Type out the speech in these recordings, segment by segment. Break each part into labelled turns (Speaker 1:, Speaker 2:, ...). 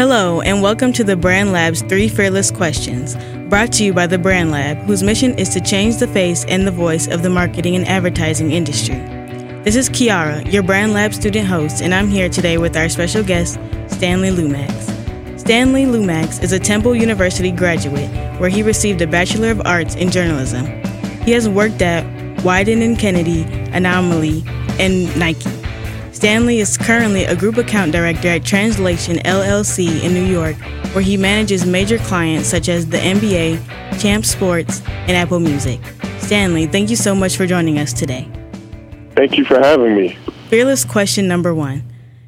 Speaker 1: Hello, and welcome to the Brand Lab's Three Fearless Questions, brought to you by the Brand Lab, whose mission is to change the face and the voice of the marketing and advertising industry. This is Kiara, your Brand Lab student host, and I'm here today with our special guest, Stanley Lumax. Stanley Lumax is a Temple University graduate where he received a Bachelor of Arts in Journalism. He has worked at Wieden and Kennedy, Anomaly, and Nike. Stanley is currently a group account director at Translation LLC in New York, where he manages major clients such as the NBA, Champ Sports, and Apple Music. Stanley, thank you so much for joining us today.
Speaker 2: Thank you for having me.
Speaker 1: Fearless question number one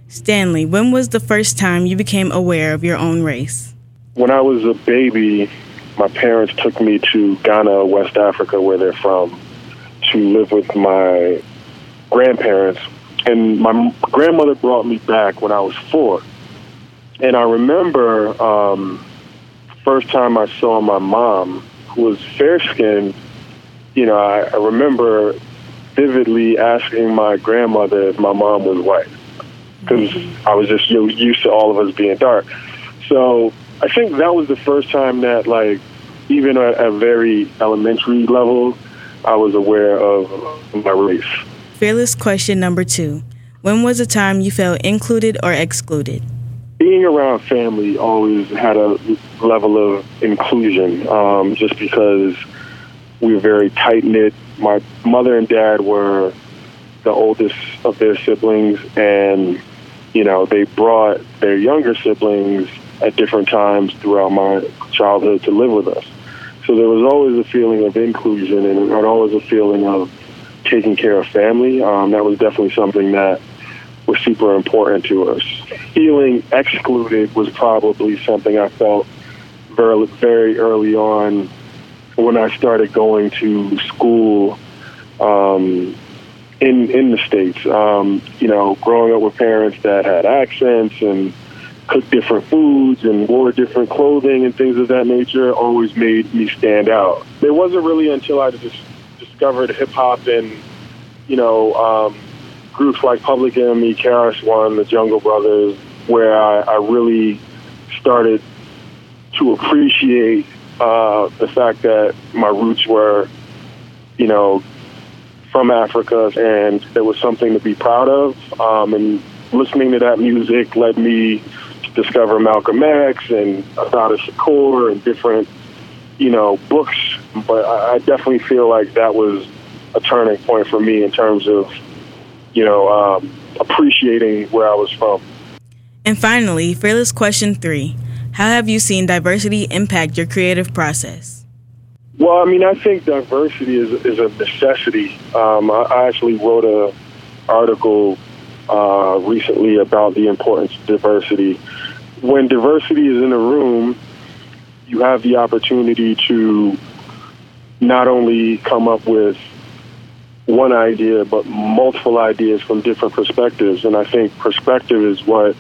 Speaker 1: Stanley, when was the first time you became aware of your own race?
Speaker 2: When I was a baby, my parents took me to Ghana, West Africa, where they're from, to live with my grandparents and my grandmother brought me back when I was four. And I remember um, first time I saw my mom, who was fair skinned. You know, I, I remember vividly asking my grandmother if my mom was white because mm-hmm. I was just you know, used to all of us being dark. So I think that was the first time that, like, even at a very elementary level, I was aware of my race.
Speaker 1: Fearless question number two When was a time you felt included or excluded?
Speaker 2: Being around family always had a level of inclusion um, just because we were very tight knit. My mother and dad were the oldest of their siblings, and you know they brought their younger siblings at different times throughout my childhood to live with us. So there was always a feeling of inclusion and always a feeling of taking care of family. Um, that was definitely something that was super important to us. Feeling excluded was probably something I felt very, very early on when I started going to school um, in in the states. Um, you know, growing up with parents that had accents and cooked different foods and wore different clothing and things of that nature always made me stand out. It wasn't really until I just discovered hip hop and you know um, groups like Public Enemy, KRS One, the Jungle Brothers, where I, I really started to appreciate uh, the fact that my roots were, you know, from Africa, and there was something to be proud of. Um, and listening to that music led me to discover Malcolm X and Assata Shakur and different you know, books, but I, definitely feel like that was a turning point for me in terms of, you know, um, appreciating where I was from.
Speaker 1: And finally, fearless question three How have you seen diversity impact your creative process?
Speaker 2: Well, I mean, I think diversity is, is a necessity. Um, I, I, actually wrote a article uh, recently about the importance of diversity. When diversity is in a room, you have the opportunity to not only come up with one idea, but multiple ideas from different perspectives. And I think perspective is what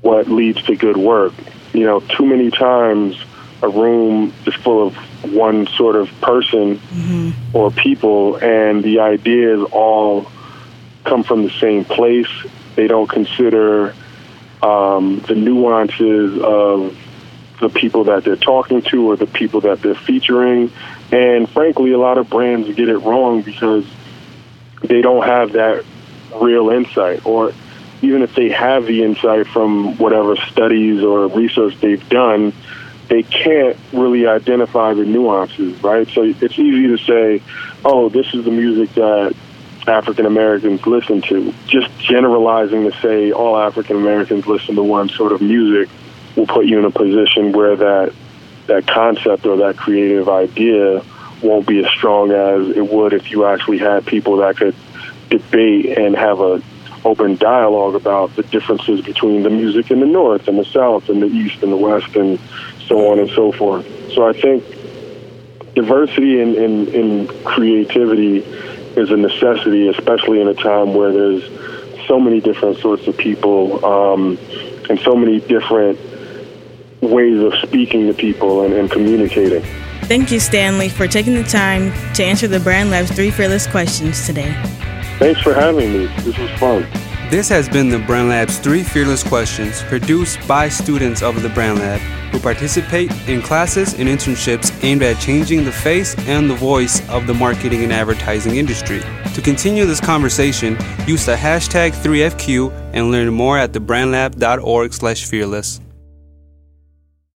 Speaker 2: what leads to good work. You know, too many times a room is full of one sort of person mm-hmm. or people, and the ideas all come from the same place. They don't consider um, the nuances of the people that they're talking to or the people that they're featuring. And frankly, a lot of brands get it wrong because they don't have that real insight or even if they have the insight from whatever studies or research they've done, they can't really identify the nuances, right? So it's easy to say, oh, this is the music that African Americans listen to. Just generalizing to say all African Americans listen to one sort of music will put you in a position where that that concept or that creative idea won't be as strong as it would if you actually had people that could debate and have a open dialogue about the differences between the music in the north and the south and the east and the west and so on and so forth. So I think diversity in, in, in creativity is a necessity, especially in a time where there's so many different sorts of people um, and so many different ways of speaking to people and, and communicating.
Speaker 1: Thank you, Stanley, for taking the time to answer the Brand Lab's three fearless questions today.
Speaker 2: Thanks for having me. This was fun.
Speaker 3: This has been the Brand Lab's three fearless questions produced by students of the Brand Lab who participate in classes and internships aimed at changing the face and the voice of the marketing and advertising industry. To continue this conversation, use the hashtag 3FQ and learn more at thebrandlab.org slash fearless.